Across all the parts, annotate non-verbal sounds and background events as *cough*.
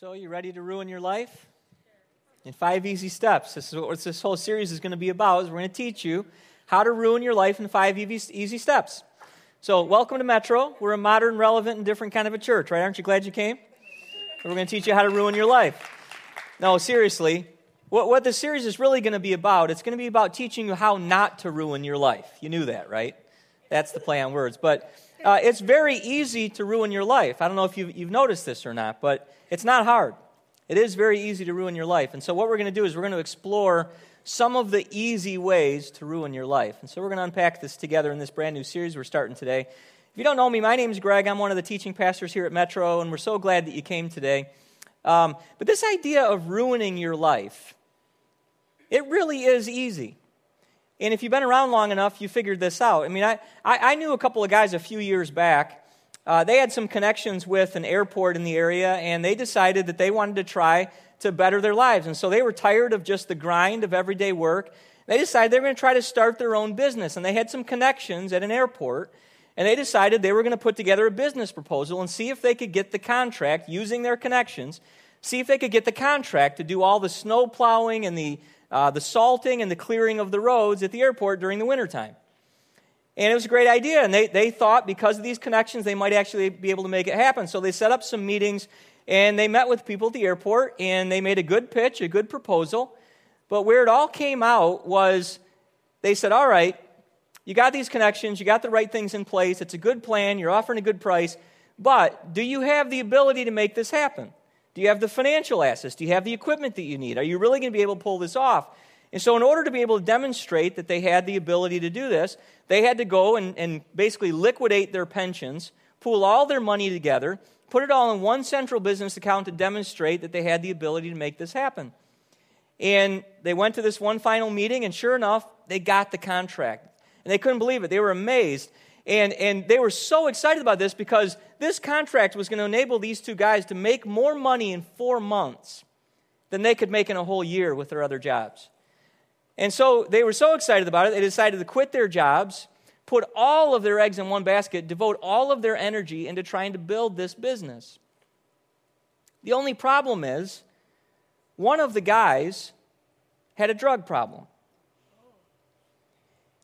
So, you ready to ruin your life? In five easy steps. This is what this whole series is going to be about. Is we're going to teach you how to ruin your life in five easy steps. So, welcome to Metro. We're a modern, relevant, and different kind of a church, right? Aren't you glad you came? We're going to teach you how to ruin your life. No, seriously, what, what the series is really going to be about, it's going to be about teaching you how not to ruin your life. You knew that, right? That's the play on words. But uh, it's very easy to ruin your life. I don't know if you've, you've noticed this or not, but it's not hard. It is very easy to ruin your life. And so, what we're going to do is we're going to explore some of the easy ways to ruin your life. And so, we're going to unpack this together in this brand new series we're starting today. If you don't know me, my name is Greg. I'm one of the teaching pastors here at Metro, and we're so glad that you came today. Um, but this idea of ruining your life, it really is easy. And if you've been around long enough, you figured this out. I mean, I, I, knew a couple of guys a few years back. Uh, they had some connections with an airport in the area, and they decided that they wanted to try to better their lives. And so they were tired of just the grind of everyday work. They decided they were going to try to start their own business. And they had some connections at an airport. And they decided they were going to put together a business proposal and see if they could get the contract using their connections, see if they could get the contract to do all the snow plowing and the uh, the salting and the clearing of the roads at the airport during the wintertime. And it was a great idea. And they, they thought because of these connections, they might actually be able to make it happen. So they set up some meetings and they met with people at the airport and they made a good pitch, a good proposal. But where it all came out was they said, All right, you got these connections, you got the right things in place, it's a good plan, you're offering a good price, but do you have the ability to make this happen? Do you have the financial assets? Do you have the equipment that you need? Are you really going to be able to pull this off? And so, in order to be able to demonstrate that they had the ability to do this, they had to go and, and basically liquidate their pensions, pool all their money together, put it all in one central business account to demonstrate that they had the ability to make this happen. And they went to this one final meeting, and sure enough, they got the contract. And they couldn't believe it. They were amazed. And, and they were so excited about this because this contract was going to enable these two guys to make more money in four months than they could make in a whole year with their other jobs. And so they were so excited about it, they decided to quit their jobs, put all of their eggs in one basket, devote all of their energy into trying to build this business. The only problem is, one of the guys had a drug problem.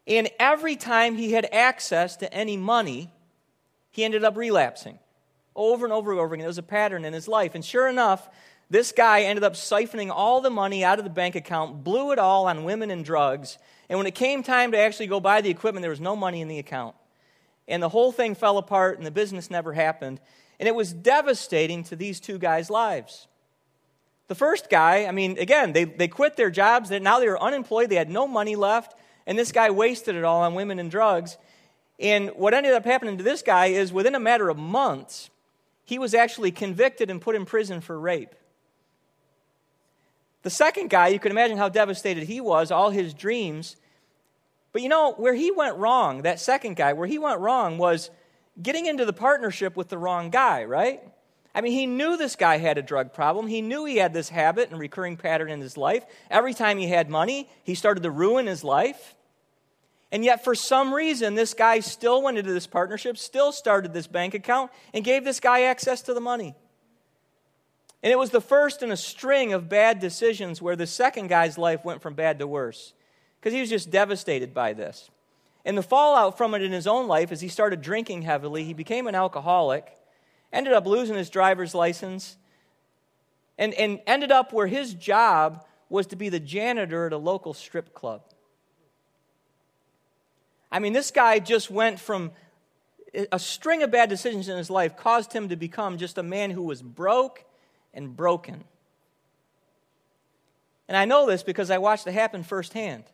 And every time he had access to any money, he ended up relapsing over and over and over again. It was a pattern in his life. And sure enough, this guy ended up siphoning all the money out of the bank account, blew it all on women and drugs. And when it came time to actually go buy the equipment, there was no money in the account. And the whole thing fell apart, and the business never happened. And it was devastating to these two guys' lives. The first guy, I mean, again, they, they quit their jobs. Now they were unemployed. They had no money left. And this guy wasted it all on women and drugs. And what ended up happening to this guy is within a matter of months, he was actually convicted and put in prison for rape. The second guy, you can imagine how devastated he was, all his dreams. But you know, where he went wrong, that second guy, where he went wrong was getting into the partnership with the wrong guy, right? I mean, he knew this guy had a drug problem. He knew he had this habit and recurring pattern in his life. Every time he had money, he started to ruin his life. And yet, for some reason, this guy still went into this partnership, still started this bank account, and gave this guy access to the money. And it was the first in a string of bad decisions where the second guy's life went from bad to worse because he was just devastated by this. And the fallout from it in his own life, as he started drinking heavily, he became an alcoholic, ended up losing his driver's license, and, and ended up where his job was to be the janitor at a local strip club. I mean, this guy just went from a string of bad decisions in his life caused him to become just a man who was broke and broken. And I know this because I watched it happen firsthand.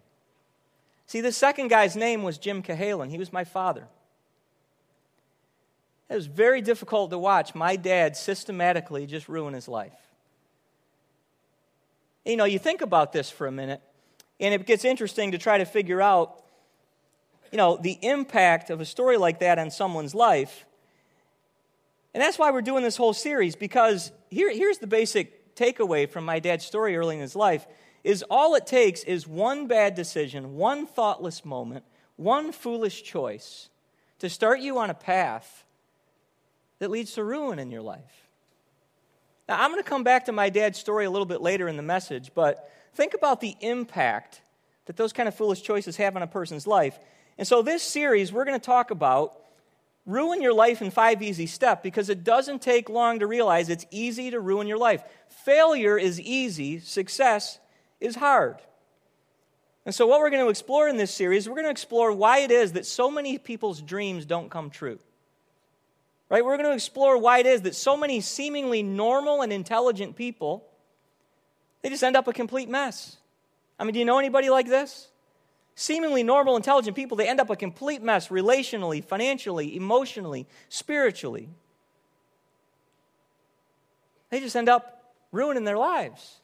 See, this second guy's name was Jim Cahalan. He was my father. It was very difficult to watch my dad systematically just ruin his life. You know, you think about this for a minute, and it gets interesting to try to figure out you know, the impact of a story like that on someone's life. And that's why we're doing this whole series, because here, here's the basic takeaway from my dad's story early in his life is all it takes is one bad decision, one thoughtless moment, one foolish choice to start you on a path that leads to ruin in your life. Now, I'm going to come back to my dad's story a little bit later in the message, but think about the impact that those kind of foolish choices have on a person's life. And so, this series, we're going to talk about ruin your life in five easy steps because it doesn't take long to realize it's easy to ruin your life. Failure is easy, success is hard. And so, what we're going to explore in this series, we're going to explore why it is that so many people's dreams don't come true. Right? We're going to explore why it is that so many seemingly normal and intelligent people they just end up a complete mess. I mean, do you know anybody like this? Seemingly normal, intelligent people, they end up a complete mess relationally, financially, emotionally, spiritually. They just end up ruining their lives.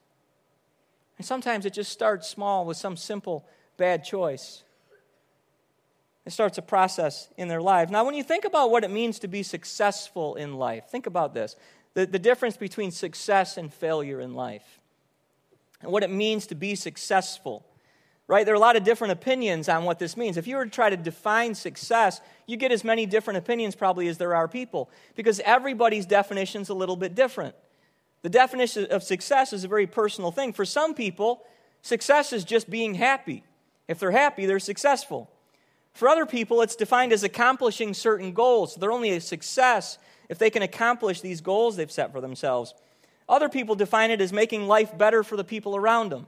And sometimes it just starts small with some simple bad choice. It starts a process in their life. Now, when you think about what it means to be successful in life, think about this the, the difference between success and failure in life, and what it means to be successful. Right? There are a lot of different opinions on what this means. If you were to try to define success, you get as many different opinions probably as there are people because everybody's definition is a little bit different. The definition of success is a very personal thing. For some people, success is just being happy. If they're happy, they're successful. For other people, it's defined as accomplishing certain goals. they're only a success if they can accomplish these goals they've set for themselves. Other people define it as making life better for the people around them.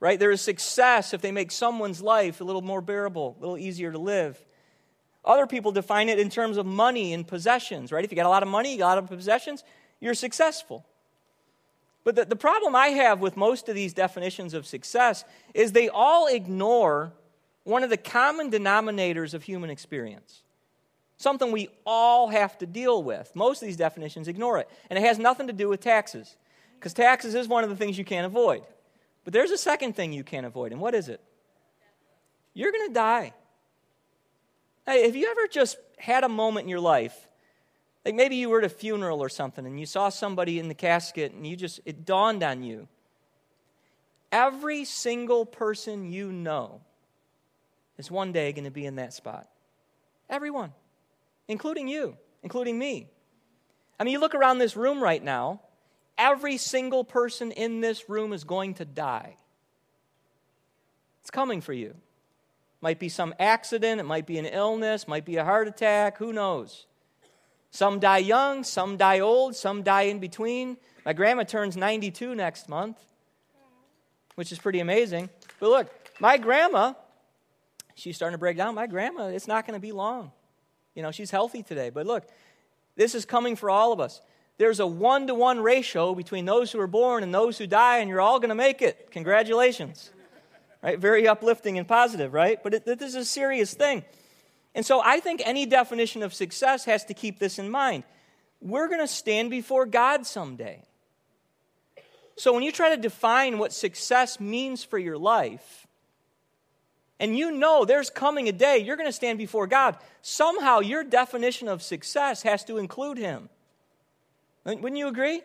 Right? There is success if they make someone's life a little more bearable, a little easier to live. Other people define it in terms of money and possessions, right? If you got a lot of money, you got a lot of possessions, you're successful. But the, the problem I have with most of these definitions of success is they all ignore one of the common denominators of human experience. Something we all have to deal with. Most of these definitions ignore it. And it has nothing to do with taxes, because taxes is one of the things you can't avoid. But there's a second thing you can't avoid, and what is it? You're going to die. Hey, have you ever just had a moment in your life like maybe you were at a funeral or something and you saw somebody in the casket and you just, it dawned on you. Every single person you know is one day going to be in that spot. Everyone, including you, including me. I mean, you look around this room right now, every single person in this room is going to die. It's coming for you. Might be some accident, it might be an illness, might be a heart attack, who knows? Some die young, some die old, some die in between. My grandma turns 92 next month, which is pretty amazing. But look, my grandma, she's starting to break down. My grandma, it's not going to be long. You know, she's healthy today. But look, this is coming for all of us. There's a one to one ratio between those who are born and those who die, and you're all going to make it. Congratulations. Right? Very uplifting and positive, right? But it, this is a serious thing. And so I think any definition of success has to keep this in mind. We're going to stand before God someday. So when you try to define what success means for your life, and you know there's coming a day you're going to stand before God, somehow your definition of success has to include Him. Wouldn't you agree?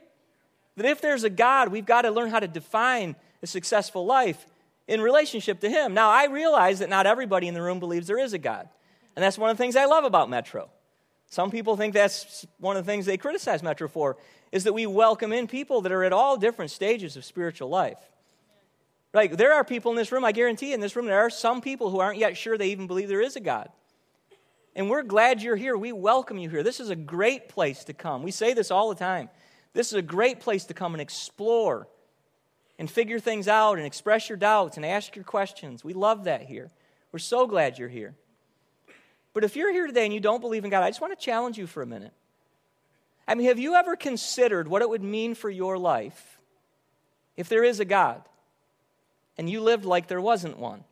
That if there's a God, we've got to learn how to define a successful life in relationship to Him. Now, I realize that not everybody in the room believes there is a God. And that's one of the things I love about Metro. Some people think that's one of the things they criticize Metro for, is that we welcome in people that are at all different stages of spiritual life. Like, there are people in this room, I guarantee in this room, there are some people who aren't yet sure they even believe there is a God. And we're glad you're here. We welcome you here. This is a great place to come. We say this all the time. This is a great place to come and explore and figure things out and express your doubts and ask your questions. We love that here. We're so glad you're here. But if you're here today and you don't believe in God, I just want to challenge you for a minute. I mean, have you ever considered what it would mean for your life if there is a God and you lived like there wasn't one?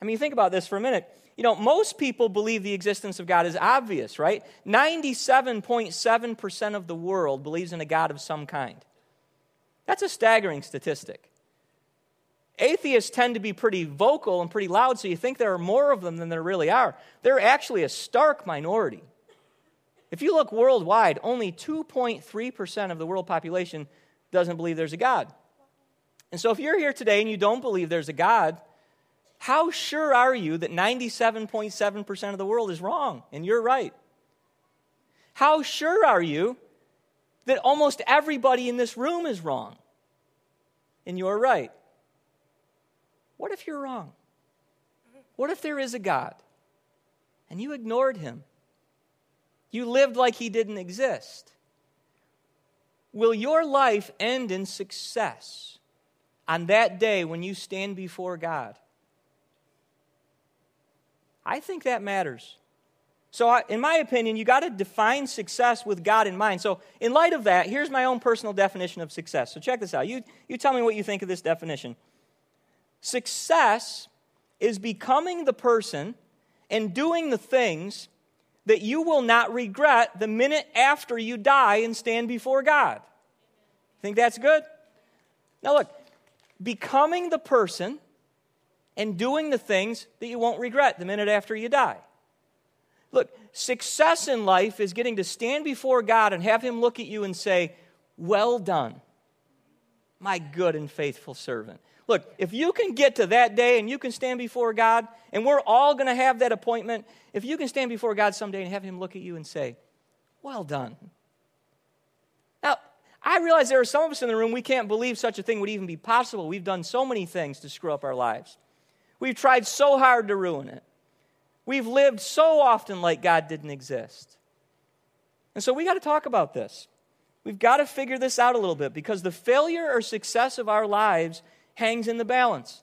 I mean, think about this for a minute. You know, most people believe the existence of God is obvious, right? 97.7% of the world believes in a God of some kind. That's a staggering statistic. Atheists tend to be pretty vocal and pretty loud, so you think there are more of them than there really are. They're actually a stark minority. If you look worldwide, only 2.3% of the world population doesn't believe there's a God. And so if you're here today and you don't believe there's a God, how sure are you that 97.7% of the world is wrong and you're right? How sure are you that almost everybody in this room is wrong. And you're right. What if you're wrong? What if there is a God and you ignored him? You lived like he didn't exist. Will your life end in success on that day when you stand before God? I think that matters. So, in my opinion, you got to define success with God in mind. So, in light of that, here's my own personal definition of success. So, check this out. You, you tell me what you think of this definition. Success is becoming the person and doing the things that you will not regret the minute after you die and stand before God. Think that's good? Now, look, becoming the person and doing the things that you won't regret the minute after you die. Look, success in life is getting to stand before God and have Him look at you and say, Well done, my good and faithful servant. Look, if you can get to that day and you can stand before God, and we're all going to have that appointment, if you can stand before God someday and have Him look at you and say, Well done. Now, I realize there are some of us in the room, we can't believe such a thing would even be possible. We've done so many things to screw up our lives. We've tried so hard to ruin it. We've lived so often like God didn't exist. And so we got to talk about this. We've got to figure this out a little bit because the failure or success of our lives hangs in the balance.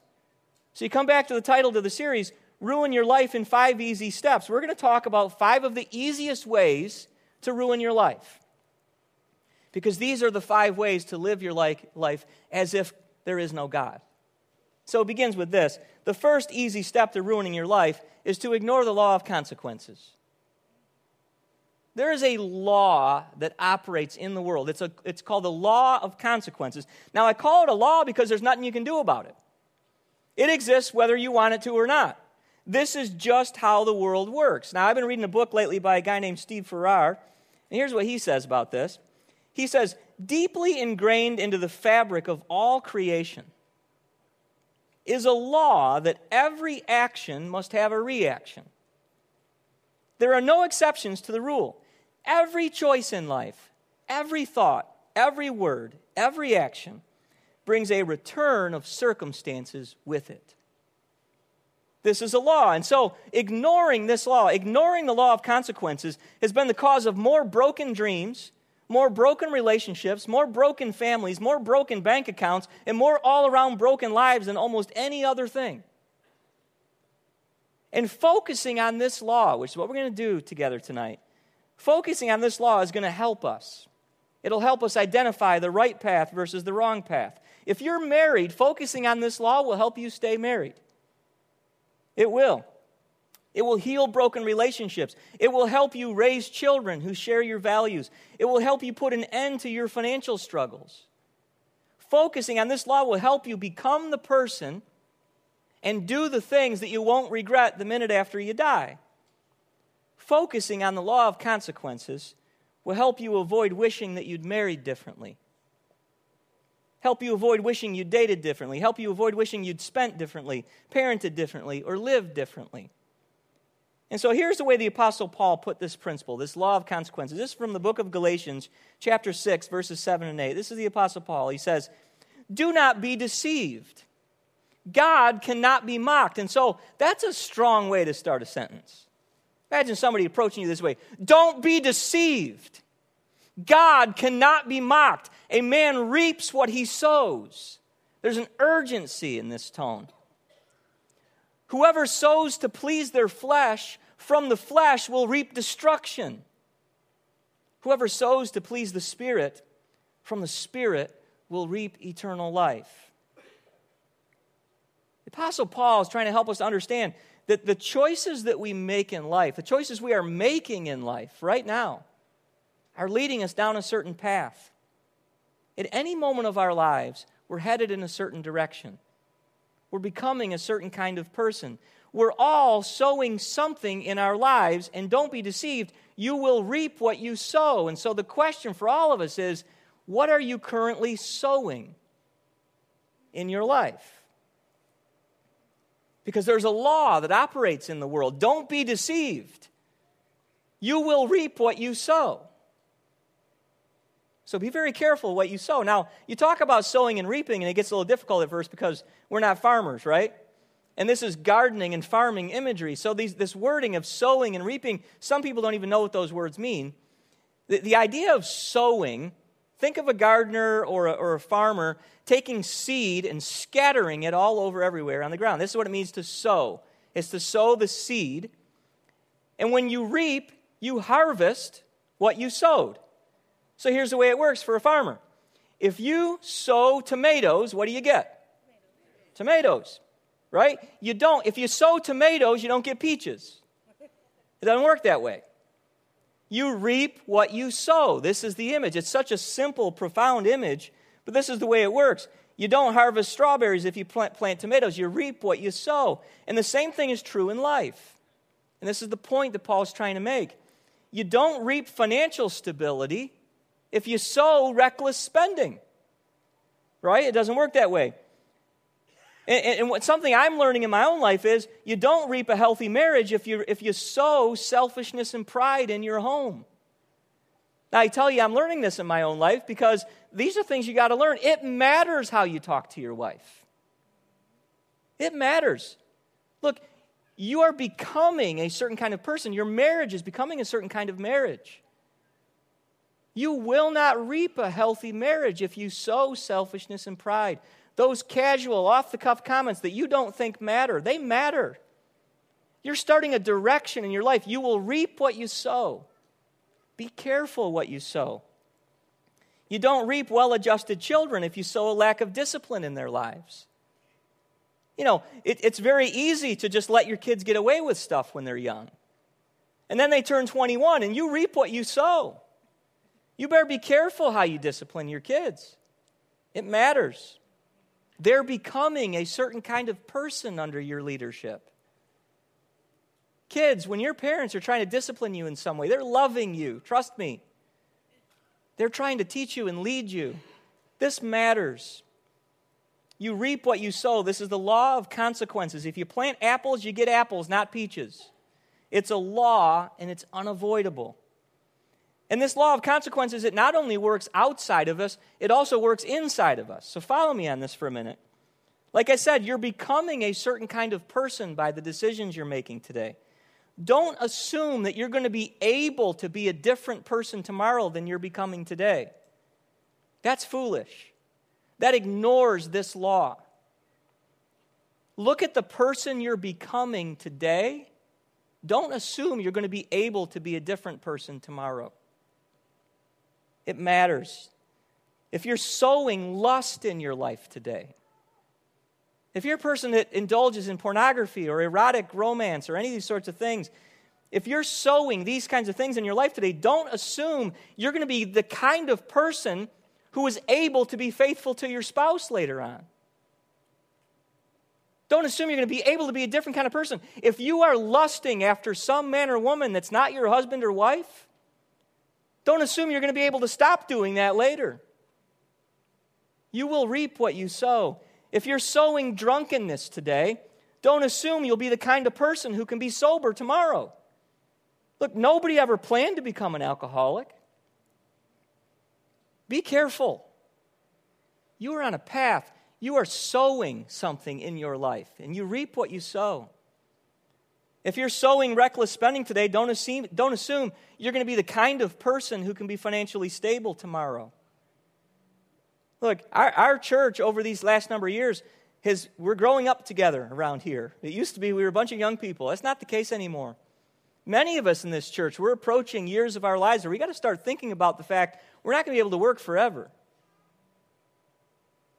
So you come back to the title to the series, Ruin Your Life in Five Easy Steps. We're going to talk about five of the easiest ways to ruin your life. Because these are the five ways to live your life as if there is no God. So it begins with this. The first easy step to ruining your life is to ignore the law of consequences. There is a law that operates in the world. It's, a, it's called the law of consequences. Now, I call it a law because there's nothing you can do about it. It exists whether you want it to or not. This is just how the world works. Now, I've been reading a book lately by a guy named Steve Farrar, and here's what he says about this. He says, deeply ingrained into the fabric of all creation is a law that every action must have a reaction. There are no exceptions to the rule. Every choice in life, every thought, every word, every action brings a return of circumstances with it. This is a law. And so, ignoring this law, ignoring the law of consequences, has been the cause of more broken dreams, more broken relationships, more broken families, more broken bank accounts, and more all around broken lives than almost any other thing. And focusing on this law, which is what we're going to do together tonight, Focusing on this law is going to help us. It'll help us identify the right path versus the wrong path. If you're married, focusing on this law will help you stay married. It will. It will heal broken relationships. It will help you raise children who share your values. It will help you put an end to your financial struggles. Focusing on this law will help you become the person and do the things that you won't regret the minute after you die focusing on the law of consequences will help you avoid wishing that you'd married differently. Help you avoid wishing you dated differently. Help you avoid wishing you'd spent differently, parented differently, or lived differently. And so here's the way the Apostle Paul put this principle, this law of consequences. This is from the book of Galatians, chapter 6, verses 7 and 8. This is the Apostle Paul. He says, Do not be deceived. God cannot be mocked. And so that's a strong way to start a sentence. Imagine somebody approaching you this way Don't be deceived. God cannot be mocked. A man reaps what he sows. There's an urgency in this tone. Whoever sows to please their flesh, from the flesh will reap destruction. Whoever sows to please the Spirit, from the Spirit will reap eternal life. The Apostle Paul is trying to help us understand that the choices that we make in life, the choices we are making in life right now, are leading us down a certain path. At any moment of our lives, we're headed in a certain direction. We're becoming a certain kind of person. We're all sowing something in our lives, and don't be deceived, you will reap what you sow. And so the question for all of us is what are you currently sowing in your life? because there's a law that operates in the world. Don't be deceived. You will reap what you sow. So be very careful what you sow. Now, you talk about sowing and reaping, and it gets a little difficult at first because we're not farmers, right? And this is gardening and farming imagery. So, these, this wording of sowing and reaping, some people don't even know what those words mean. The, the idea of sowing, think of a gardener or a, or a farmer taking seed and scattering it all over everywhere on the ground. This is what it means to sow it's to sow the seed. And when you reap, you harvest what you sowed. So here's the way it works for a farmer if you sow tomatoes, what do you get? Tomatoes, right? You don't, if you sow tomatoes, you don't get peaches. It doesn't work that way. You reap what you sow. This is the image. It's such a simple, profound image, but this is the way it works. You don't harvest strawberries if you plant, plant tomatoes. You reap what you sow. And the same thing is true in life. And this is the point that Paul's trying to make. You don't reap financial stability if you sow reckless spending. Right? It doesn't work that way. And, and, what, something I'm learning in my own life is you don't reap a healthy marriage if you, if you sow selfishness and pride in your home. Now, I tell you, I'm learning this in my own life because these are things you got to learn. It matters how you talk to your wife. It matters. Look, you are becoming a certain kind of person. Your marriage is becoming a certain kind of marriage. You will not reap a healthy marriage if you sow selfishness and pride. Those casual, off the cuff comments that you don't think matter, they matter. You're starting a direction in your life. You will reap what you sow. Be careful what you sow. You don't reap well adjusted children if you sow a lack of discipline in their lives. You know, it, it's very easy to just let your kids get away with stuff when they're young. And then they turn 21 and you reap what you sow. You better be careful how you discipline your kids. It matters. They're becoming a certain kind of person under your leadership. Kids, when your parents are trying to discipline you in some way, they're loving you. Trust me. They're trying to teach you and lead you. This matters. You reap what you sow. This is the law of consequences. If you plant apples, you get apples, not peaches. It's a law and it's unavoidable. And this law of consequences, it not only works outside of us, it also works inside of us. So follow me on this for a minute. Like I said, you're becoming a certain kind of person by the decisions you're making today. Don't assume that you're going to be able to be a different person tomorrow than you're becoming today. That's foolish. That ignores this law. Look at the person you're becoming today. Don't assume you're going to be able to be a different person tomorrow. It matters. If you're sowing lust in your life today, if you're a person that indulges in pornography or erotic romance or any of these sorts of things, if you're sowing these kinds of things in your life today, don't assume you're going to be the kind of person who is able to be faithful to your spouse later on. Don't assume you're going to be able to be a different kind of person. If you are lusting after some man or woman that's not your husband or wife, don't assume you're going to be able to stop doing that later. You will reap what you sow. If you're sowing drunkenness today, don't assume you'll be the kind of person who can be sober tomorrow. Look, nobody ever planned to become an alcoholic. Be careful. You are on a path. You are sowing something in your life, and you reap what you sow. If you're sowing reckless spending today, don't assume, don't assume you're going to be the kind of person who can be financially stable tomorrow. Look, our, our church over these last number of years, has, we're growing up together around here. It used to be we were a bunch of young people. That's not the case anymore. Many of us in this church, we're approaching years of our lives where we got to start thinking about the fact we're not going to be able to work forever.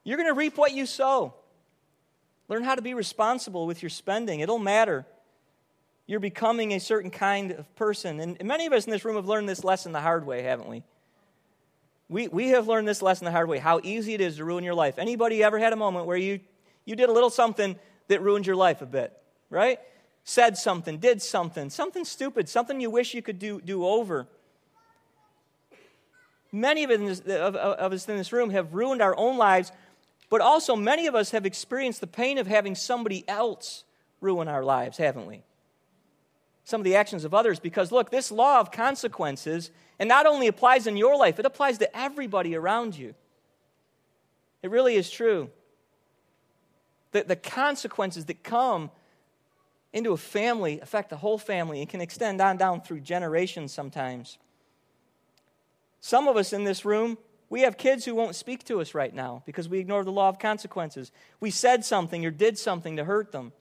You're going to reap what you sow. Learn how to be responsible with your spending, it'll matter. You're becoming a certain kind of person. And many of us in this room have learned this lesson the hard way, haven't we? We, we have learned this lesson the hard way how easy it is to ruin your life. Anybody ever had a moment where you, you did a little something that ruined your life a bit, right? Said something, did something, something stupid, something you wish you could do, do over. Many of, of, of us in this room have ruined our own lives, but also many of us have experienced the pain of having somebody else ruin our lives, haven't we? Some of the actions of others because, look, this law of consequences And not only applies in your life, it applies to everybody around you. It really is true. The, the consequences that come into a family affect the whole family and can extend on down through generations sometimes. Some of us in this room, we have kids who won't speak to us right now because we ignore the law of consequences. We said something or did something to hurt them.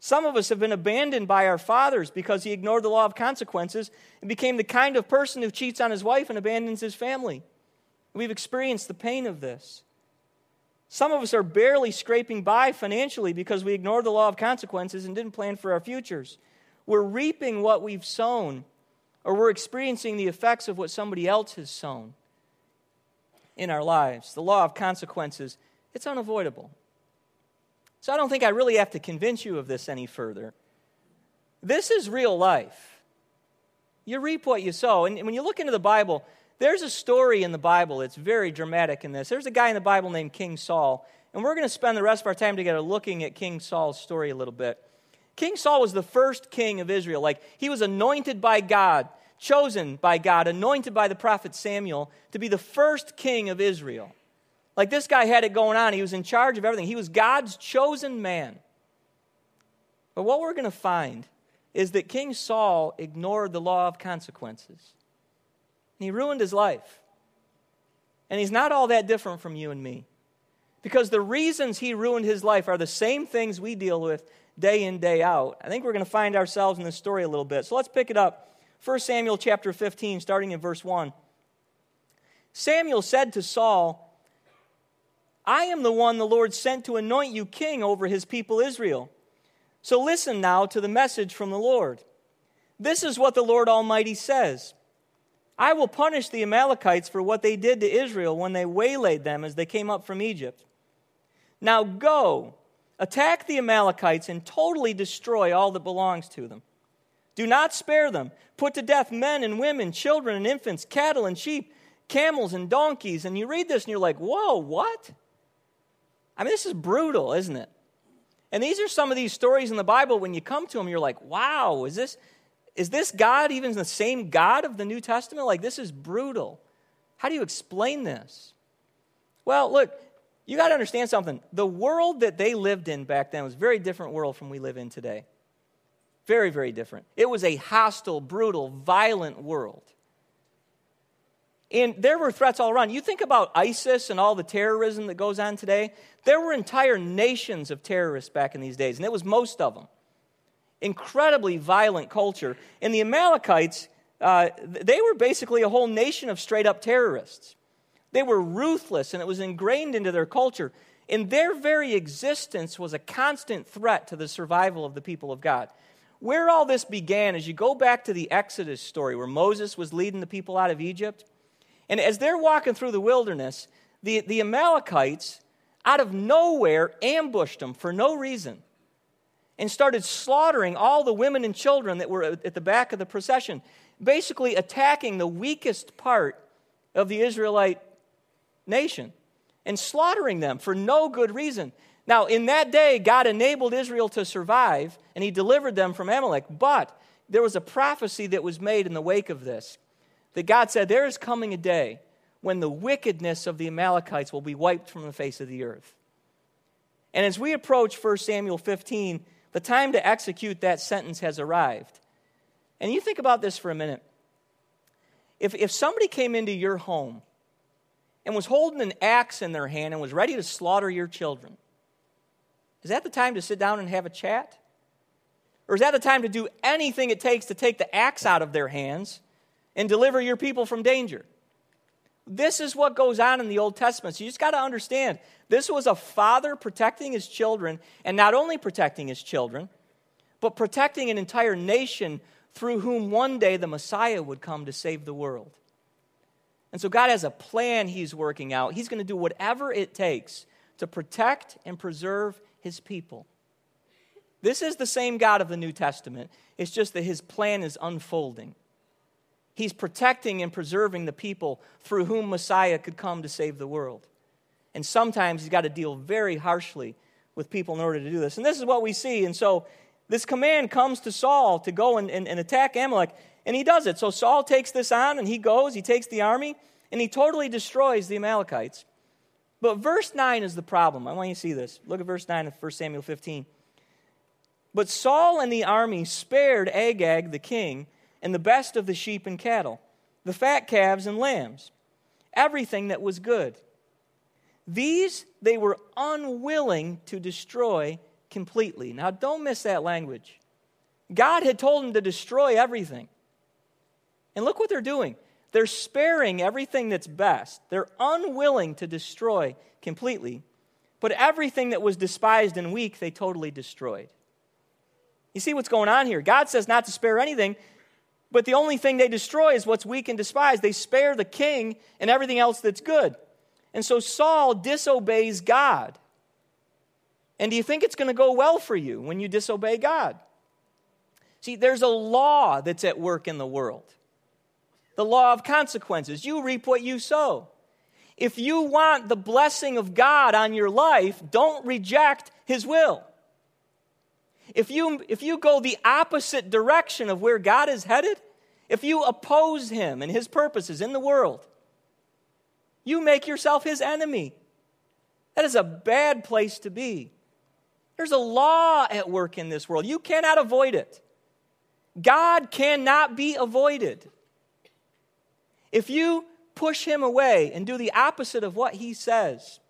Some of us have been abandoned by our fathers because he ignored the law of consequences and became the kind of person who cheats on his wife and abandons his family. We've experienced the pain of this. Some of us are barely scraping by financially because we ignored the law of consequences and didn't plan for our futures. We're reaping what we've sown, or we're experiencing the effects of what somebody else has sown in our lives. The law of consequences, it's unavoidable. So I don't think I really have to convince you of this any further. This is real life. You reap what you sow. And when you look into the Bible, there's a story in the Bible that's very dramatic in this. There's a guy in the Bible named King Saul. And we're going to spend the rest of our time together looking at King Saul's story a little bit. King Saul was the first king of Israel. Like, he was anointed by God, chosen by God, anointed by the prophet Samuel to be the first king of Israel. Like this guy had it going on. He was in charge of everything. He was God's chosen man. But what we're going to find is that King Saul ignored the law of consequences. And he ruined his life. And he's not all that different from you and me. Because the reasons he ruined his life are the same things we deal with day in, day out. I think we're going to find ourselves in this story a little bit. So let's pick it up. 1 Samuel chapter 15, starting in verse 1. Samuel said to Saul, I am the one the Lord sent to anoint you king over his people Israel. So listen now to the message from the Lord. This is what the Lord Almighty says I will punish the Amalekites for what they did to Israel when they waylaid them as they came up from Egypt. Now go, attack the Amalekites, and totally destroy all that belongs to them. Do not spare them. Put to death men and women, children and infants, cattle and sheep, camels and donkeys. And you read this and you're like, whoa, what? I mean, this is brutal, isn't it? And these are some of these stories in the Bible. When you come to them, you're like, wow, is this, is this God even the same God of the New Testament? Like, this is brutal. How do you explain this? Well, look, you got to understand something. The world that they lived in back then was a very different world from we live in today. Very, very different. It was a hostile, brutal, violent world. And there were threats all around. You think about ISIS and all the terrorism that goes on today. There were entire nations of terrorists back in these days, and it was most of them. Incredibly violent culture. And the Amalekites, uh, they were basically a whole nation of straight up terrorists. They were ruthless, and it was ingrained into their culture. And their very existence was a constant threat to the survival of the people of God. Where all this began is you go back to the Exodus story where Moses was leading the people out of Egypt. And as they're walking through the wilderness, the, the Amalekites, out of nowhere, ambushed them for no reason and started slaughtering all the women and children that were at the back of the procession, basically attacking the weakest part of the Israelite nation and slaughtering them for no good reason. Now, in that day, God enabled Israel to survive and he delivered them from Amalek, but there was a prophecy that was made in the wake of this that God said, There is coming a day when the wickedness of the Amalekites will be wiped from the face of the earth. And as we approach 1 Samuel 15, the time to execute that sentence has arrived. And you think about this for a minute. If, if somebody came into your home and was holding an axe in their hand and was ready to slaughter your children, is that the time to sit down and have a chat? Or is that the time to do anything it takes to take the axe out of their hands and deliver your people from danger. This is what goes on in the Old Testament. So you just got to understand this was a father protecting his children, and not only protecting his children, but protecting an entire nation through whom one day the Messiah would come to save the world. And so God has a plan he's working out. He's going to do whatever it takes to protect and preserve his people. This is the same God of the New Testament. It's just that his plan is unfolding. He's protecting and preserving the people through whom Messiah could come to save the world. And sometimes he's got to deal very harshly with people in order to do this. And this is what we see. And so this command comes to Saul to go and, and, and attack Amalek. And he does it. So Saul takes this on and he goes, he takes the army, and he totally destroys the Amalekites. But verse 9 is the problem. I want you to see this. Look at verse 9 of 1 Samuel 15. But Saul and the army spared Agag the king and the best of the sheep and cattle, the fat calves and lambs, everything that was good. These they were unwilling to destroy completely. Now, don't miss that language. God had told them to destroy everything. And look what they're doing. They're sparing everything that's best. They're unwilling to destroy completely. But everything that was despised and weak, they totally destroyed. You see what's going on here? God says not to spare anything, but the only thing they destroy is what's weak and despised. They spare the king and everything else that's good. And so Saul disobeys God. And do you think it's going to go well for you when you disobey God? See, there's a law that's at work in the world the law of consequences. You reap what you sow. If you want the blessing of God on your life, don't reject His will. If you, if you go the opposite direction of where God is headed, if you oppose Him and His purposes in the world, you make yourself His enemy. That is a bad place to be. There's a law at work in this world. You cannot avoid it. God cannot be avoided. If you push him away and do the opposite of what he says,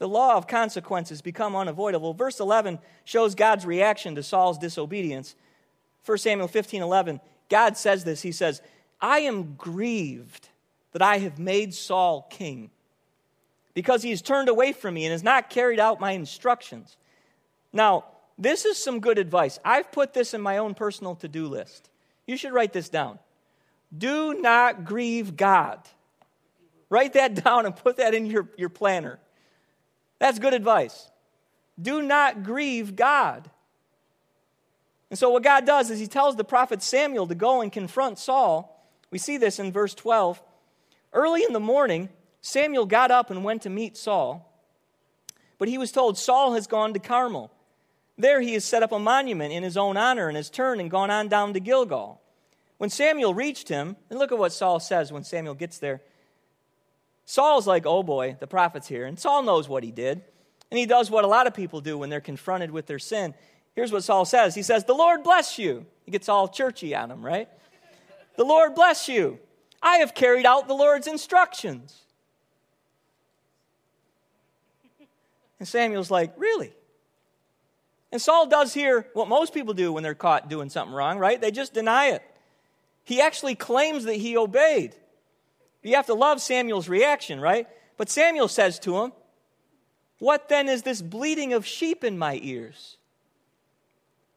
the law of consequences become unavoidable. Verse 11 shows God's reaction to Saul's disobedience. 1 Samuel 15 11, God says this. He says, I am grieved that I have made Saul king because he has turned away from me and has not carried out my instructions. Now, this is some good advice. I've put this in my own personal to do list. You should write this down. Do not grieve God. Write that *laughs* down and put that in your, your planner. That's good advice. Do not grieve God. And so, what God does is He tells the prophet Samuel to go and confront Saul. We see this in verse 12. Early in the morning, Samuel got up and went to meet Saul. But he was told, Saul has gone to Carmel. There he has set up a monument in his own honor and has turned and gone on down to Gilgal. When Samuel reached him, and look at what Saul says when Samuel gets there. Saul's like, oh boy, the prophet's here. And Saul knows what he did. And he does what a lot of people do when they're confronted with their sin. Here's what Saul says He says, The Lord bless you. He gets all churchy on him, right? The Lord bless you. I have carried out the Lord's instructions. And Samuel's like, Really? And Saul does here what most people do when they're caught doing something wrong, right? They just deny it. He actually claims that he obeyed. You have to love Samuel's reaction, right? But Samuel says to him, What then is this bleating of sheep in my ears?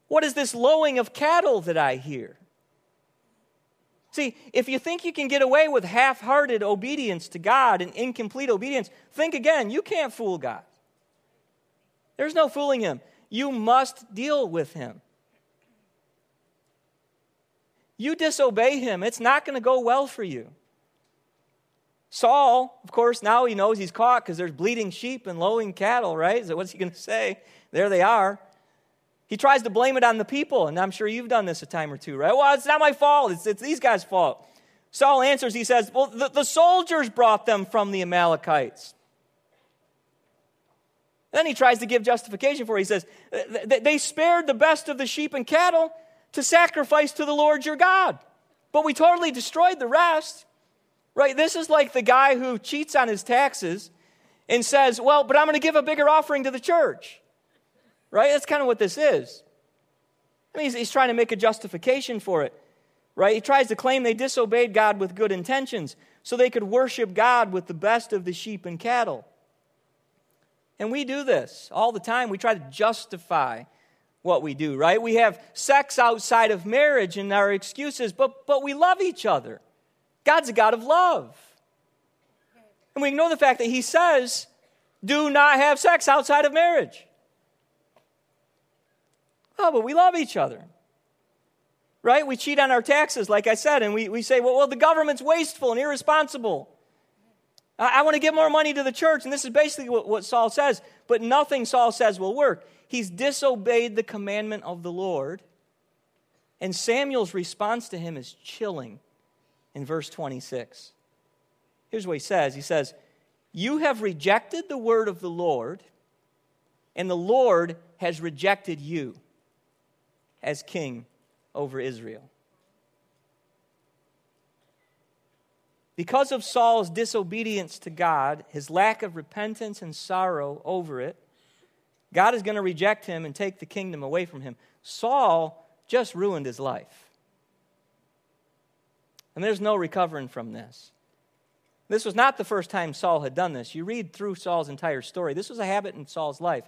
What is this lowing of cattle that I hear? See, if you think you can get away with half hearted obedience to God and incomplete obedience, think again. You can't fool God. There's no fooling him. You must deal with him. You disobey him, it's not going to go well for you. Saul, of course, now he knows he's caught because there's bleating sheep and lowing cattle, right? So what's he going to say? There they are. He tries to blame it on the people, and I'm sure you've done this a time or two, right? Well, it's not my fault, it's, it's these guys' fault. Saul answers, he says, Well, the, the soldiers brought them from the Amalekites. Then he tries to give justification for it. He says, They spared the best of the sheep and cattle to sacrifice to the Lord your God. But we totally destroyed the rest. Right? This is like the guy who cheats on his taxes and says, Well, but I'm going to give a bigger offering to the church. Right? That's kind of what this is. I mean, he's, he's trying to make a justification for it. Right? He tries to claim they disobeyed God with good intentions so they could worship God with the best of the sheep and cattle. And we do this all the time. We try to justify what we do, right? We have sex outside of marriage and our excuses, but, but we love each other. God's a God of love. And we ignore the fact that He says, do not have sex outside of marriage. Oh, but we love each other. Right? We cheat on our taxes, like I said, and we, we say, well, well, the government's wasteful and irresponsible. I, I want to give more money to the church. And this is basically what, what Saul says. But nothing Saul says will work. He's disobeyed the commandment of the Lord, And Samuel's response to him is chilling in verse 26. Here's what he says He says, You have rejected the word of the Lord, and the Lord has rejected you as king over Israel. Because of Saul's disobedience to God, his lack of repentance and sorrow over it, God is going to reject him and take the kingdom away from him. Saul just ruined his life. And there's no recovering from this. This was not the first time Saul had done this. You read through Saul's entire story. This was a habit in Saul's life.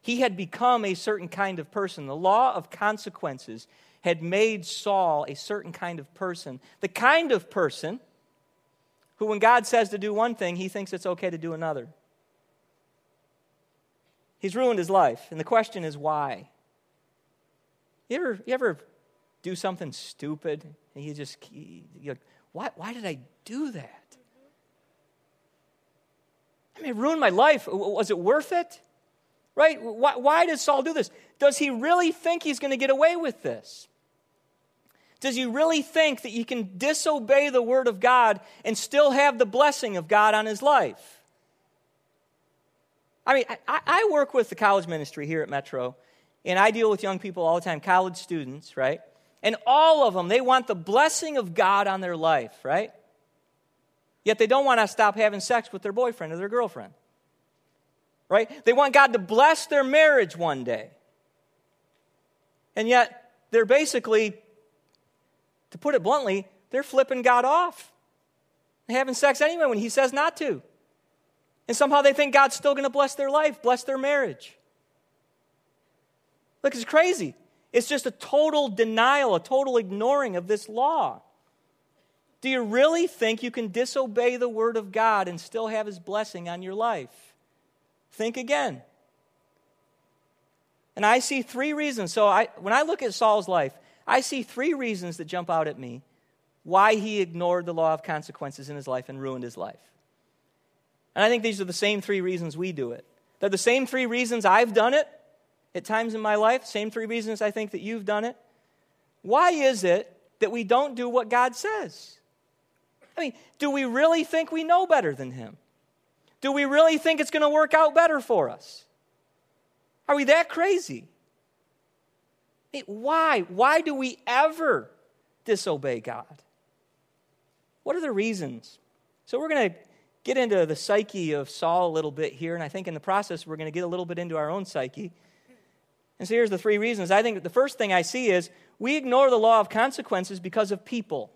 He had become a certain kind of person. The law of consequences had made Saul a certain kind of person. The kind of person who, when God says to do one thing, he thinks it's okay to do another. He's ruined his life. And the question is why? You ever, you ever do something stupid and you just, you're like, why, why did I do that? I mean, it ruined my life. Was it worth it? Right? Why, why does Saul do this? Does he really think he's going to get away with this? Does he really think that he can disobey the word of God and still have the blessing of God on his life? I mean, I, I work with the college ministry here at Metro, and I deal with young people all the time, college students, right? And all of them, they want the blessing of God on their life, right? Yet they don't want to stop having sex with their boyfriend or their girlfriend. Right? They want God to bless their marriage one day. And yet they're basically, to put it bluntly, they're flipping God off. They're having sex anyway when He says not to. And somehow they think God's still going to bless their life, bless their marriage. Look, it's crazy. It's just a total denial, a total ignoring of this law. Do you really think you can disobey the word of God and still have his blessing on your life? Think again. And I see three reasons. So I, when I look at Saul's life, I see three reasons that jump out at me why he ignored the law of consequences in his life and ruined his life. And I think these are the same three reasons we do it. They're the same three reasons I've done it at times in my life, same three reasons I think that you've done it. Why is it that we don't do what God says? I mean, do we really think we know better than Him? Do we really think it's going to work out better for us? Are we that crazy? I mean, why? Why do we ever disobey God? What are the reasons? So, we're going to get into the psyche of Saul a little bit here, and I think in the process, we're going to get a little bit into our own psyche. And so, here's the three reasons. I think that the first thing I see is we ignore the law of consequences because of people.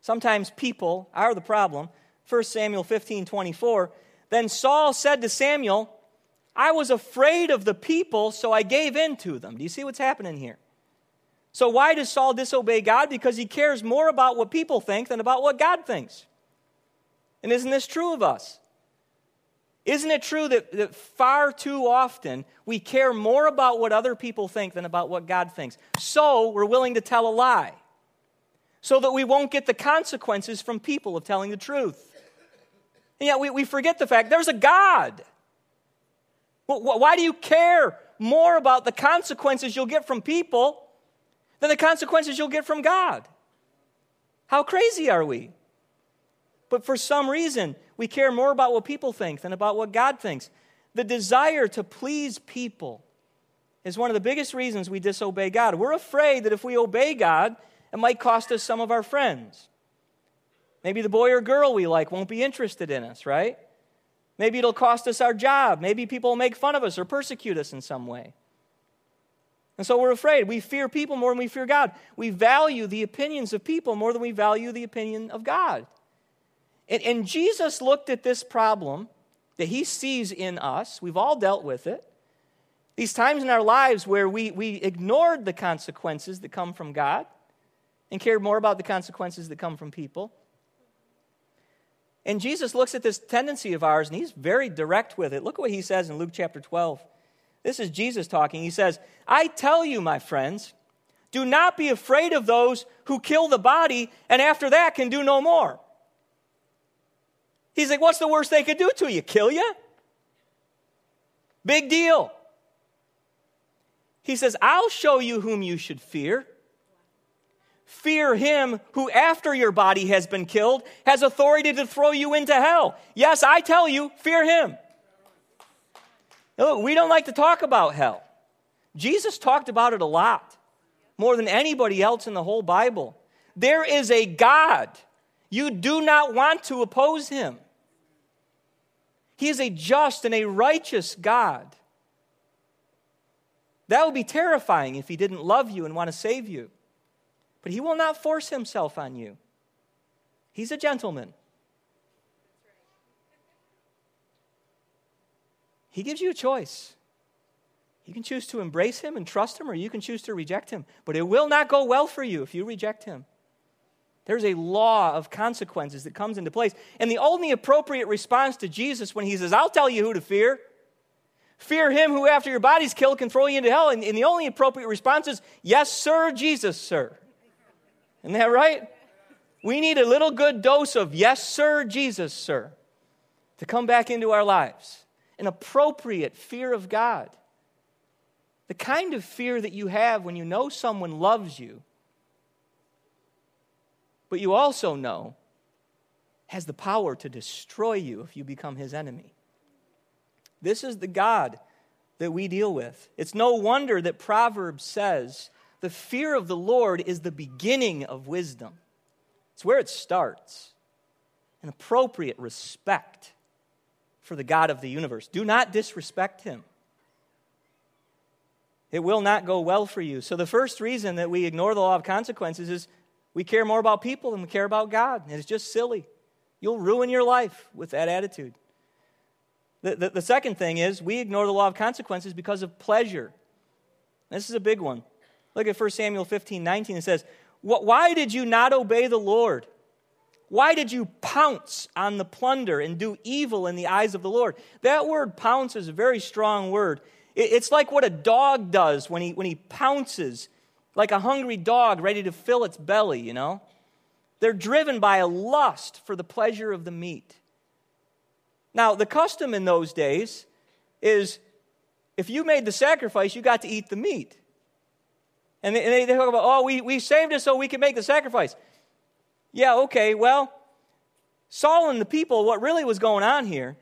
Sometimes people are the problem. 1 Samuel 15 24. Then Saul said to Samuel, I was afraid of the people, so I gave in to them. Do you see what's happening here? So, why does Saul disobey God? Because he cares more about what people think than about what God thinks. And isn't this true of us? Isn't it true that, that far too often we care more about what other people think than about what God thinks? So, we're willing to tell a lie so that we won't get the consequences from people of telling the truth. And yet we, we forget the fact there's a God. Why do you care more about the consequences you'll get from people than the consequences you'll get from God? How crazy are we? But for some reason, we care more about what people think than about what God thinks. The desire to please people is one of the biggest reasons we disobey God. We're afraid that if we obey God, it might cost us some of our friends. Maybe the boy or girl we like won't be interested in us, right? Maybe it'll cost us our job. Maybe people will make fun of us or persecute us in some way. And so we're afraid. We fear people more than we fear God. We value the opinions of people more than we value the opinion of God. And, and Jesus looked at this problem that he sees in us. We've all dealt with it. These times in our lives where we, we ignored the consequences that come from God and cared more about the consequences that come from people. And Jesus looks at this tendency of ours and he's very direct with it. Look at what he says in Luke chapter 12. This is Jesus talking. He says, I tell you, my friends, do not be afraid of those who kill the body and after that can do no more. He's like, What's the worst they could do to you? Kill you? Big deal. He says, I'll show you whom you should fear. Fear him who, after your body has been killed, has authority to throw you into hell. Yes, I tell you, fear him. Look, we don't like to talk about hell. Jesus talked about it a lot, more than anybody else in the whole Bible. There is a God. You do not want to oppose him. He is a just and a righteous God. That would be terrifying if he didn't love you and want to save you. But he will not force himself on you. He's a gentleman. He gives you a choice. You can choose to embrace him and trust him, or you can choose to reject him. But it will not go well for you if you reject him. There's a law of consequences that comes into place. And the only appropriate response to Jesus when he says, I'll tell you who to fear, fear him who after your body's killed can throw you into hell. And, and the only appropriate response is, Yes, sir, Jesus, sir. Isn't that right? We need a little good dose of, Yes, sir, Jesus, sir, to come back into our lives. An appropriate fear of God. The kind of fear that you have when you know someone loves you but you also know has the power to destroy you if you become his enemy. This is the God that we deal with. It's no wonder that Proverbs says the fear of the Lord is the beginning of wisdom. It's where it starts. An appropriate respect for the God of the universe. Do not disrespect him. It will not go well for you. So, the first reason that we ignore the law of consequences is we care more about people than we care about God. And it's just silly. You'll ruin your life with that attitude. The, the, the, second thing is we ignore the law of consequences because of pleasure. This is a big one. Look at 1 Samuel 15 19. It says, Why did you not obey the Lord? Why did you pounce on the plunder and do evil in the eyes of the Lord? That word pounce is a very strong word. It's like what a dog does when he, when he pounces like a hungry dog ready to fill its belly, you know? They're driven by a lust for the pleasure of the meat. Now, the custom in those days is if you made the sacrifice, you got to eat the meat. And they, they talk about, oh, we, we saved it so we could make the sacrifice. Yeah, okay, well, Saul and the people, what really was going on here,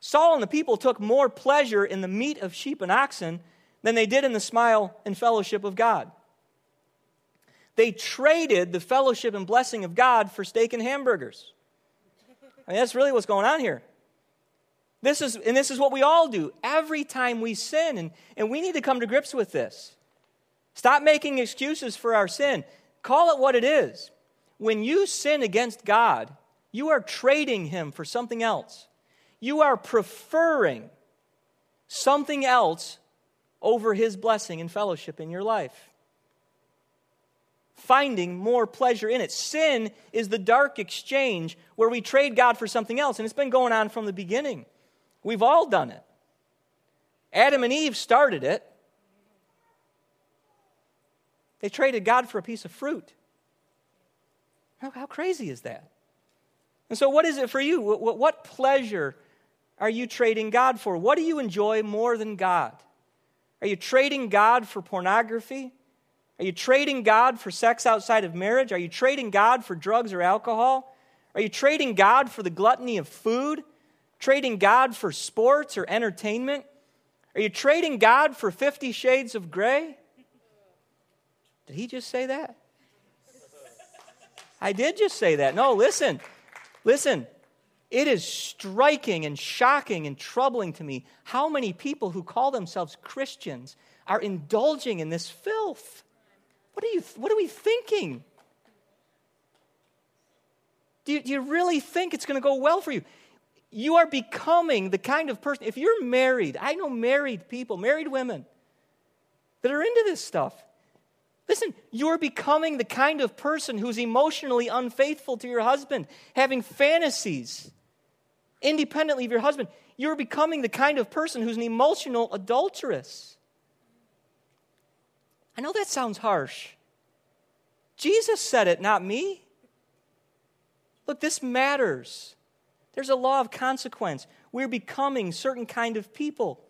Saul and the people took more pleasure in the meat of sheep and oxen than they did in the smile and fellowship of God. They traded the fellowship and blessing of God for steak and hamburgers. I mean, that's really what's going on here. This is, and this is what we all do every time we sin, and, and we need to come to grips with this. Stop making excuses for our sin. Call it what it is. When you sin against God, you are trading Him for something else. You are preferring something else over His blessing and fellowship in your life finding more pleasure in it. Sin is the dark exchange where we trade God for something else, and it's been going on from the beginning. We've all done it. Adam and Eve started it. They traded God for a piece of fruit. How, how crazy is that? And so, what is it for you? What, what pleasure are you trading God for? What do you enjoy more than God? Are you trading God for pornography? Are you trading God for sex outside of marriage? Are you trading God for drugs or alcohol? Are you trading God for the gluttony of food? Trading God for sports or entertainment? Are you trading God for 50 shades of Grey? Did he just say that? I did just say that. No, listen. Listen. It is striking and shocking and troubling to me how many people who call themselves Christians are indulging in this filth. What are, you, what are we thinking? Do you, do you really think it's going to go well for you? You are becoming the kind of person, if you're married, I know married people, married women that are into this stuff. Listen, you're becoming the kind of person who's emotionally unfaithful to your husband, having fantasies independently of your husband. You're becoming the kind of person who's an emotional adulteress. I know that sounds harsh. Jesus said it, not me. Look, this matters. There's a law of consequence. We're becoming certain kind of people.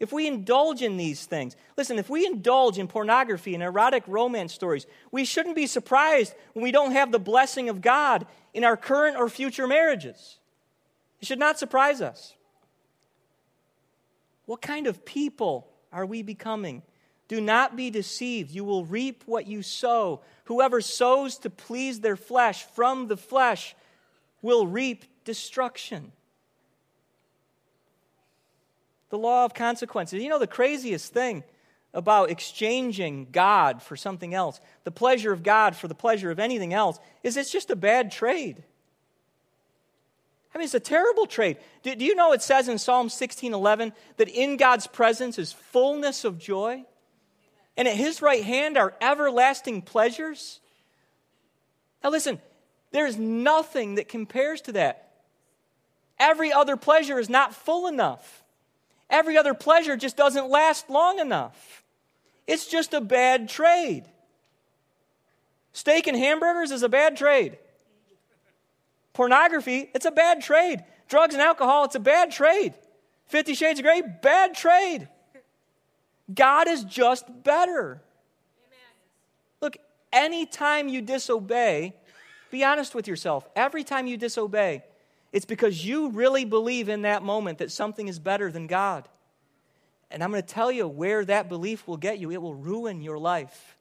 if we indulge in these things, listen, if we indulge in pornography and erotic romance stories, we shouldn't be surprised when we don't have the blessing of God in our current or future marriages. It should not surprise us. What kind of people are we becoming? Do not be deceived. You will reap what you sow. Whoever sows to please their flesh from the flesh will reap destruction the law of consequences. You know, the craziest thing about exchanging God for something else, the pleasure of God for the pleasure of anything else, is it's just a bad trade. I mean, it's a terrible trade. Do, do you know it says in Psalm 16 11 that in God's presence is fullness of joy? And at his right hand are everlasting pleasures? Now, listen, there's nothing that compares to that. Every other pleasure is not full enough. Every other pleasure just doesn't last long enough. It's just a bad trade. Steak and hamburgers is a bad trade. Pornography, it's a bad trade. Drugs and alcohol, it's a bad trade. Fifty Shades of Grey, bad trade. God is just better. Look, anytime you disobey, be honest with yourself. Every time you disobey, it's because you really believe in that moment that something is better than God. And I'm going to tell you where that belief will get you. It will ruin your life.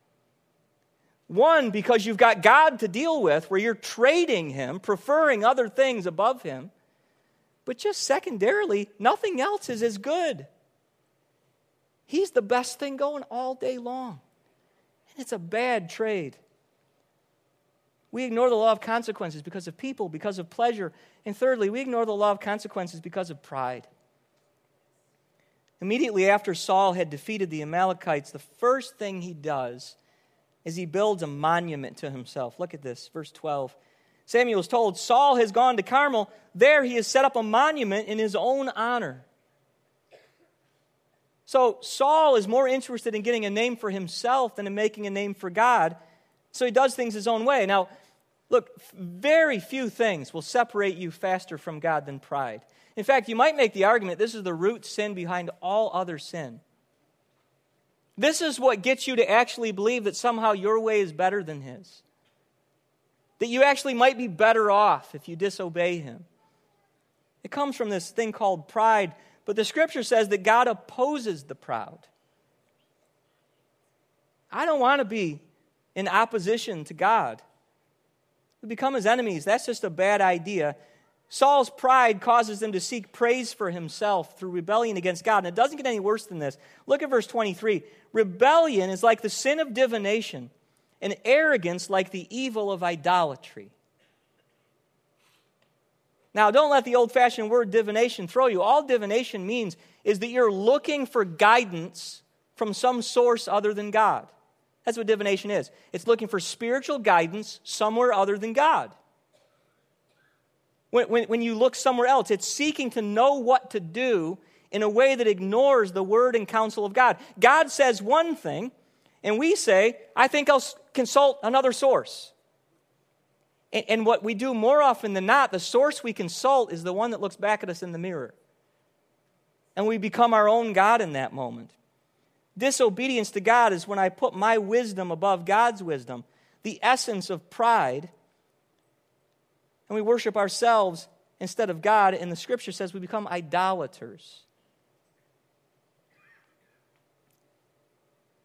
One, because you've got God to deal with, where you're trading Him, preferring other things above Him. But just secondarily, nothing else is as good. He's the best thing going all day long. And it's a bad trade. We ignore the law of consequences because of people, because of pleasure. And thirdly, we ignore the law of consequences because of pride. Immediately after Saul had defeated the Amalekites, the first thing he does is he builds a monument to himself. Look at this, verse 12. Samuel is told, Saul has gone to Carmel. There he has set up a monument in his own honor. So Saul is more interested in getting a name for himself than in making a name for God. So he does things his own way. Now, look, very few things will separate you faster from God than pride. In fact, you might make the argument this is the root sin behind all other sin. This is what gets you to actually believe that somehow your way is better than his. That you actually might be better off if you disobey him. It comes from this thing called pride, but the scripture says that God opposes the proud. I don't want to be in opposition to God. We become his enemies. That's just a bad idea. Saul's pride causes him to seek praise for himself through rebellion against God. And it doesn't get any worse than this. Look at verse 23. Rebellion is like the sin of divination, and arrogance like the evil of idolatry. Now, don't let the old fashioned word divination throw you. All divination means is that you're looking for guidance from some source other than God. That's what divination is it's looking for spiritual guidance somewhere other than God. When, when, when you look somewhere else, it's seeking to know what to do in a way that ignores the word and counsel of God. God says one thing, and we say, I think I'll consult another source. And, and what we do more often than not, the source we consult is the one that looks back at us in the mirror. And we become our own God in that moment. Disobedience to God is when I put my wisdom above God's wisdom, the essence of pride. And we worship ourselves instead of God, and the scripture says we become idolaters.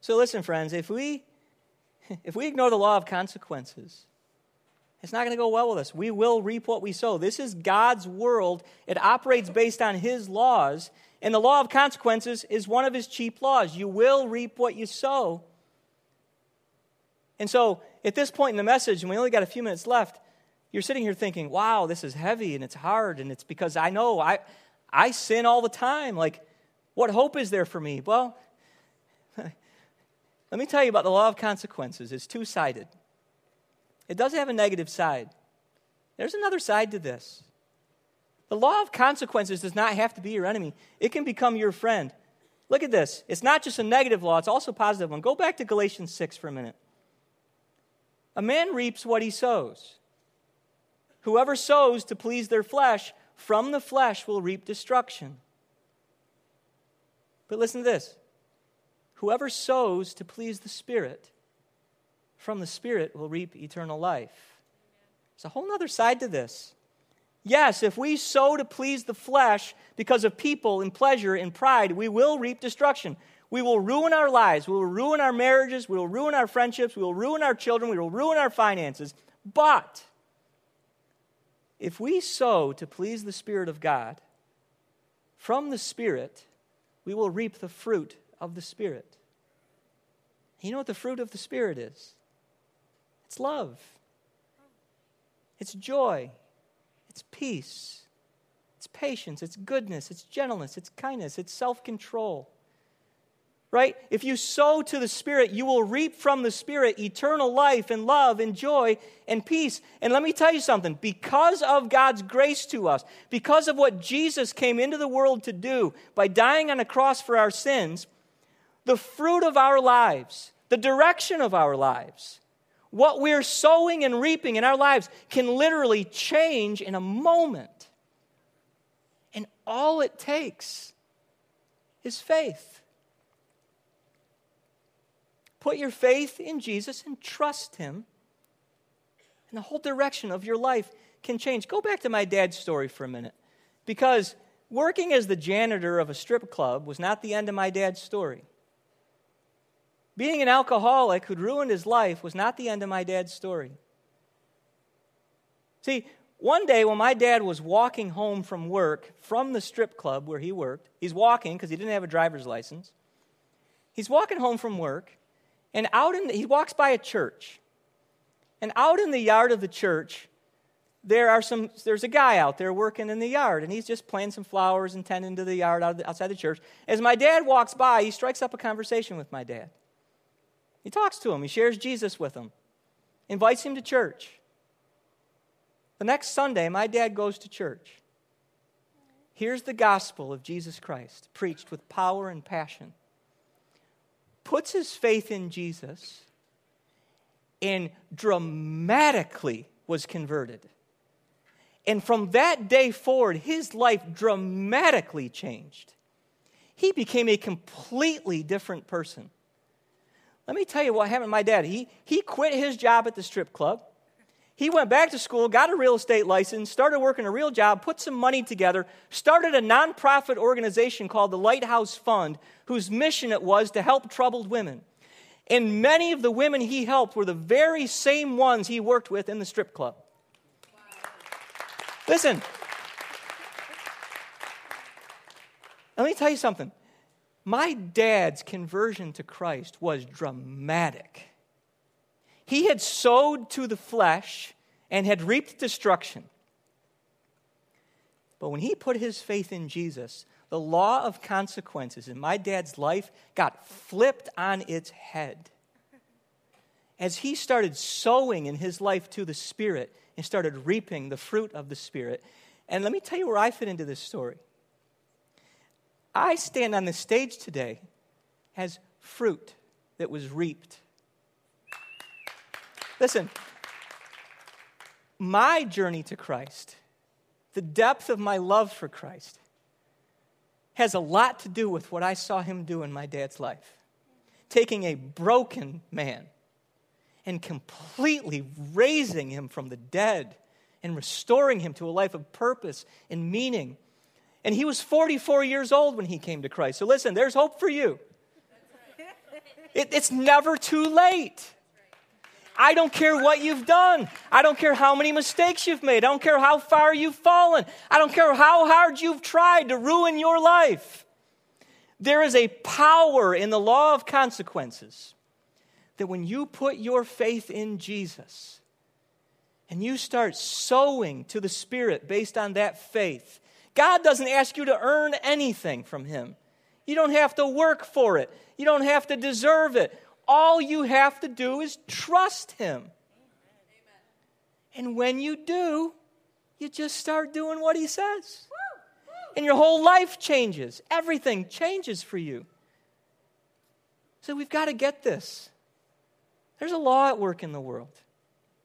So listen, friends, if we *laughs* if we ignore the law of consequences, it's not going to go well with us. We will reap what we sow. This is God's world. It operates based on his laws, and the law of consequences is one of his chief laws. You will reap what you sow. And so, at this point in the message, and we only got a few minutes left, you're sitting here thinking, wow, this is heavy and it's hard, and it's because I know I, I sin all the time. Like, what hope is there for me? Well, *laughs* let me tell you about the law of consequences. It's two sided, it does have a negative side. There's another side to this. The law of consequences does not have to be your enemy, it can become your friend. Look at this. It's not just a negative law, it's also a positive one. Go back to Galatians 6 for a minute. A man reaps what he sows. Whoever sows to please their flesh, from the flesh will reap destruction. But listen to this whoever sows to please the Spirit, from the Spirit will reap eternal life. There's a whole other side to this. Yes, if we sow to please the flesh because of people and pleasure and pride, we will reap destruction. We will ruin our lives. We will ruin our marriages. We will ruin our friendships. We will ruin our children. We will ruin our finances. But if we sow to please the Spirit of God, from the Spirit, we will reap the fruit of the Spirit. You know what the fruit of the Spirit is? It's love, it's joy, it's peace, it's patience, it's goodness, it's gentleness, it's kindness, it's self control. Right? If you sow to the Spirit, you will reap from the Spirit eternal life and love and joy and peace. And let me tell you something. Because of God's grace to us, because of what Jesus came into the world to do by dying on a cross for our sins, the fruit of our lives, the direction of our lives, what we're sowing and reaping in our lives can literally change in a moment. And all it takes is faith. Put your faith in Jesus and trust Him, and the whole direction of your life can change. Go back to my dad's story for a minute. Because working as the janitor of a strip club was not the end of my dad's story. Being an alcoholic who'd ruined his life was not the end of my dad's story. See, one day when my dad was walking home from work from the strip club where he worked, he's walking because he didn't have a driver's license. He's walking home from work, and out in the, he walks by a church. And out in the yard of the church, there are some there's a guy out there working in the yard and he's just planting some flowers and tending to the yard outside the church as my dad walks by he strikes up a conversation with my dad he talks to him, he shares Jesus with him, invites him to church. The next Sunday, my dad goes to church. Hears the gospel of Jesus Christ, preached with power and passion. Puts his faith in Jesus and dramatically was converted. And from that day forward, his life dramatically changed. He became a completely different person. Let me tell you what happened to my dad. He, he quit his job at the strip club. He went back to school, got a real estate license, started working a real job, put some money together, started a nonprofit organization called the Lighthouse Fund, whose mission it was to help troubled women. And many of the women he helped were the very same ones he worked with in the strip club. Wow. Listen, let me tell you something. My dad's conversion to Christ was dramatic. He had sowed to the flesh and had reaped destruction. But when he put his faith in Jesus, the law of consequences in my dad's life got flipped on its head. As he started sowing in his life to the Spirit and started reaping the fruit of the Spirit. And let me tell you where I fit into this story. I stand on the stage today as fruit that was reaped. Listen, my journey to Christ, the depth of my love for Christ, has a lot to do with what I saw him do in my dad's life. Taking a broken man and completely raising him from the dead and restoring him to a life of purpose and meaning and he was 44 years old when he came to Christ. So listen, there's hope for you. It, it's never too late. I don't care what you've done. I don't care how many mistakes you've made. I don't care how far you've fallen. I don't care how hard you've tried to ruin your life. There is a power in the law of consequences that when you put your faith in Jesus and you start sowing to the Spirit based on that faith, God doesn't ask you to earn anything from Him. You don't have to work for it, you don't have to deserve it. All you have to do is trust Him. And when you do, you just start doing what He says. And your whole life changes. Everything changes for you. So we've got to get this. There's a law at work in the world.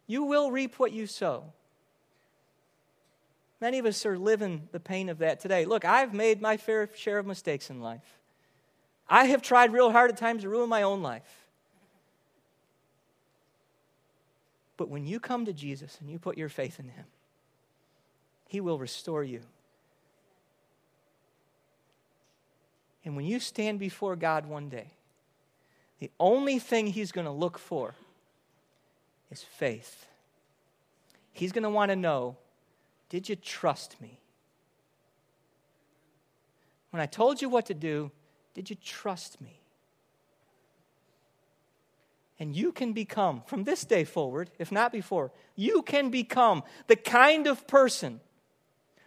You will reap what you sow. Many of us are living the pain of that today. Look, I've made my fair share of mistakes in life. I have tried real hard at times to ruin my own life. But when you come to Jesus and you put your faith in Him, He will restore you. And when you stand before God one day, the only thing He's going to look for is faith. He's going to want to know did you trust me? When I told you what to do, did you trust me? And you can become, from this day forward, if not before, you can become the kind of person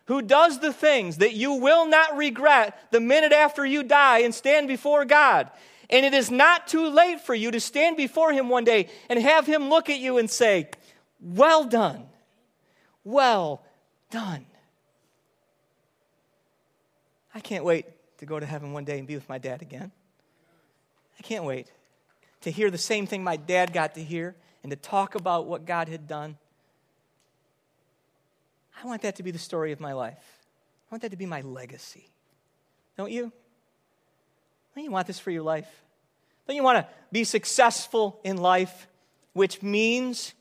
who does the things that you will not regret the minute after you die and stand before God. And it is not too late for you to stand before Him one day and have Him look at you and say, Well done, well done. I can't wait to go to heaven one day and be with my dad again. I can't wait to hear the same thing my dad got to hear and to talk about what God had done. I want that to be the story of my life. I want that to be my legacy. Don't you? Don't you want this for your life? Don't you want to be successful in life, which means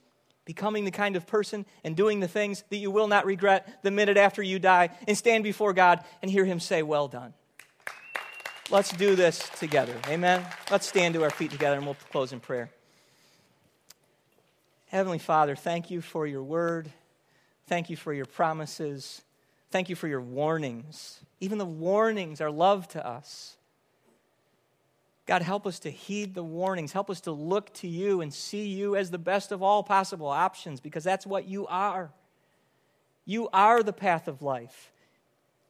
becoming the kind of person and doing the things that you will not regret the minute after you die and stand before God and hear Him say, Well done. Let's do this together. Amen. Let's stand to our feet together and we'll close in prayer. Heavenly Father, thank you for your word. Thank you for your promises. Thank you for your warnings. Even the warnings are love to us. God, help us to heed the warnings. Help us to look to you and see you as the best of all possible options because that's what you are. You are the path of life.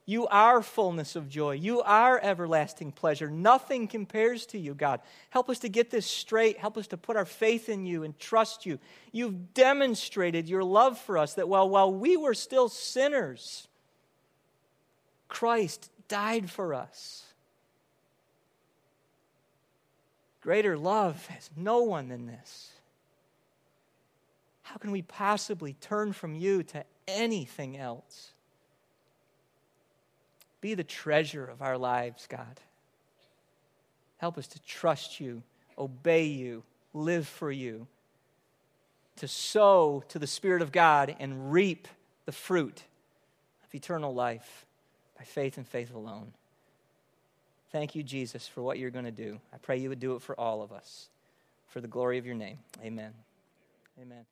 You are fullness of joy. You are everlasting pleasure. Nothing compares to you, God. Help us to get this straight. Help us to put our faith in you and trust you. You've demonstrated your love for us that while, while we were still sinners, Christ died for us. Greater love has no one than this. How can we possibly turn from you to anything else? Be the treasure of our lives, God. Help us to trust you, obey you, live for you, to sow to the Spirit of God and reap the fruit of eternal life by faith and faith alone. Thank you, Jesus, for what you're going to do. I pray you would do it for all of us. For the glory of your name. Amen. Amen.